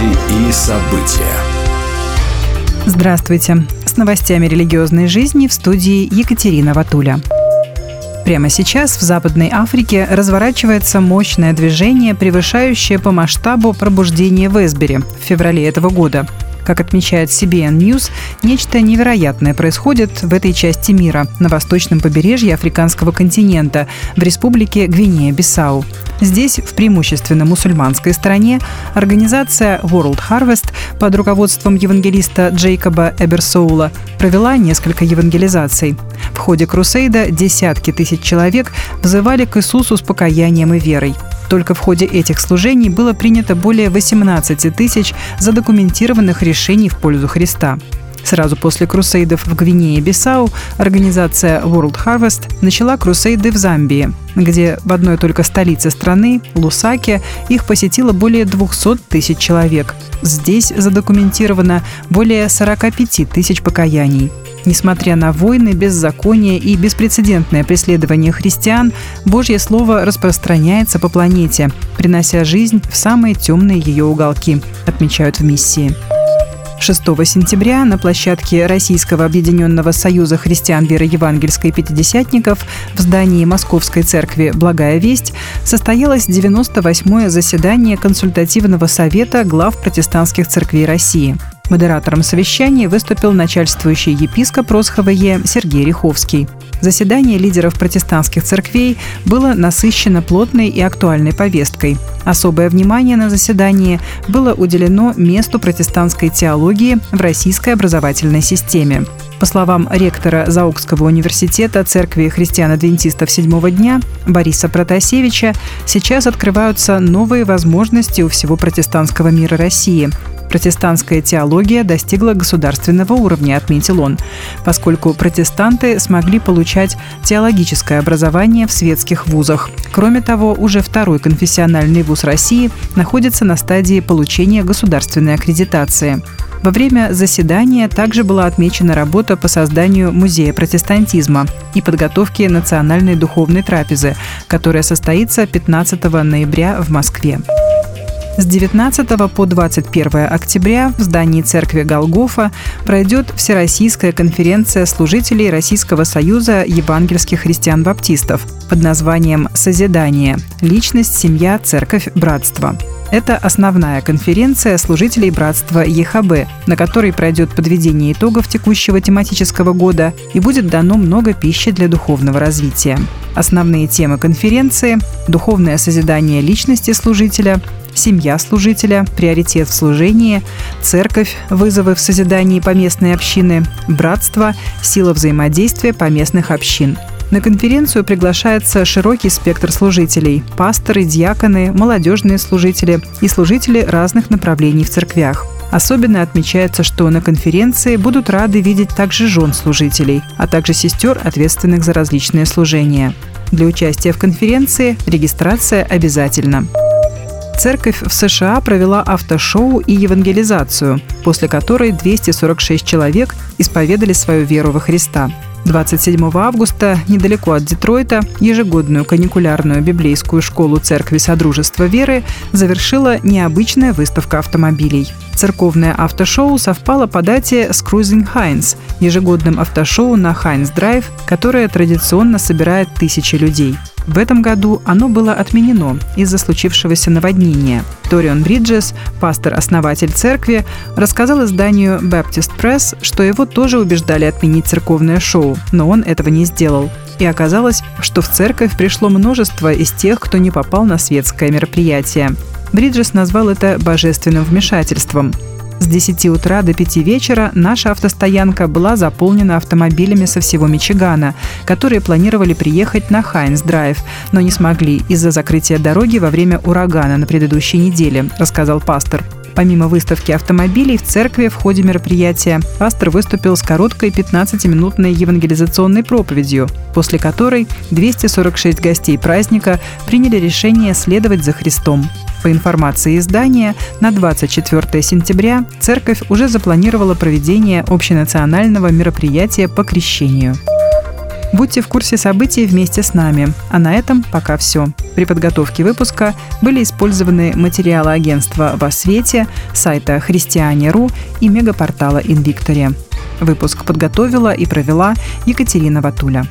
Новости и события. Здравствуйте. С новостями религиозной жизни в студии Екатерина Ватуля. Прямо сейчас в Западной Африке разворачивается мощное движение, превышающее по масштабу пробуждение в Эсбере в феврале этого года – как отмечает CBN News, нечто невероятное происходит в этой части мира, на восточном побережье африканского континента, в республике Гвинея-Бисау. Здесь, в преимущественно мусульманской стране, организация World Harvest под руководством евангелиста Джейкоба Эберсоула провела несколько евангелизаций. В ходе крусейда десятки тысяч человек взывали к Иисусу с покаянием и верой. Только в ходе этих служений было принято более 18 тысяч задокументированных решений в пользу Христа. Сразу после крусейдов в Гвинее-Бисау организация World Harvest начала крусейды в Замбии, где в одной только столице страны, Лусаке, их посетило более 200 тысяч человек. Здесь задокументировано более 45 тысяч покаяний. Несмотря на войны, беззаконие и беспрецедентное преследование христиан, Божье Слово распространяется по планете, принося жизнь в самые темные ее уголки, отмечают в миссии. 6 сентября на площадке Российского объединенного союза христиан веры евангельской пятидесятников в здании Московской церкви «Благая весть» состоялось 98-е заседание консультативного совета глав протестантских церквей России – Модератором совещания выступил начальствующий епископ Росхова-Е Сергей Риховский. Заседание лидеров протестантских церквей было насыщено плотной и актуальной повесткой. Особое внимание на заседании было уделено месту протестантской теологии в российской образовательной системе. По словам ректора Заокского университета Церкви христиан-адвентистов седьмого дня Бориса Протасевича, сейчас открываются новые возможности у всего протестантского мира России, Протестантская теология достигла государственного уровня, отметил он, поскольку протестанты смогли получать теологическое образование в светских вузах. Кроме того, уже второй конфессиональный вуз России находится на стадии получения государственной аккредитации. Во время заседания также была отмечена работа по созданию Музея протестантизма и подготовке национальной духовной трапезы, которая состоится 15 ноября в Москве. С 19 по 21 октября в здании церкви Голгофа пройдет Всероссийская конференция служителей Российского союза евангельских христиан-баптистов под названием «Созидание. Личность, семья, церковь, братство». Это основная конференция служителей братства ЕХБ, на которой пройдет подведение итогов текущего тематического года и будет дано много пищи для духовного развития. Основные темы конференции – духовное созидание личности служителя, семья служителя, приоритет в служении, церковь, вызовы в созидании поместной общины, братство, сила взаимодействия поместных общин. На конференцию приглашается широкий спектр служителей – пасторы, диаконы, молодежные служители и служители разных направлений в церквях. Особенно отмечается, что на конференции будут рады видеть также жен служителей, а также сестер, ответственных за различные служения. Для участия в конференции регистрация обязательна. Церковь в США провела автошоу и евангелизацию, после которой 246 человек исповедали свою веру во Христа. 27 августа недалеко от Детройта ежегодную каникулярную библейскую школу Церкви Содружества Веры завершила необычная выставка автомобилей. Церковное автошоу совпало по дате с Cruising Heinz, ежегодным автошоу на Хайнс Драйв, которое традиционно собирает тысячи людей – в этом году оно было отменено из-за случившегося наводнения. Торион Бриджес, пастор-основатель церкви, рассказал изданию Baptist Press, что его тоже убеждали отменить церковное шоу, но он этого не сделал. И оказалось, что в церковь пришло множество из тех, кто не попал на светское мероприятие. Бриджес назвал это божественным вмешательством. С 10 утра до 5 вечера наша автостоянка была заполнена автомобилями со всего Мичигана, которые планировали приехать на Хайнс-драйв, но не смогли из-за закрытия дороги во время урагана на предыдущей неделе, рассказал пастор. Помимо выставки автомобилей в церкви в ходе мероприятия пастор выступил с короткой 15-минутной евангелизационной проповедью, после которой 246 гостей праздника приняли решение следовать за Христом. По информации издания, на 24 сентября церковь уже запланировала проведение общенационального мероприятия по крещению. Будьте в курсе событий вместе с нами. А на этом пока все. При подготовке выпуска были использованы материалы агентства «Во свете», сайта «Христиане.ру» и мегапортала «Инвиктория». Выпуск подготовила и провела Екатерина Ватуля.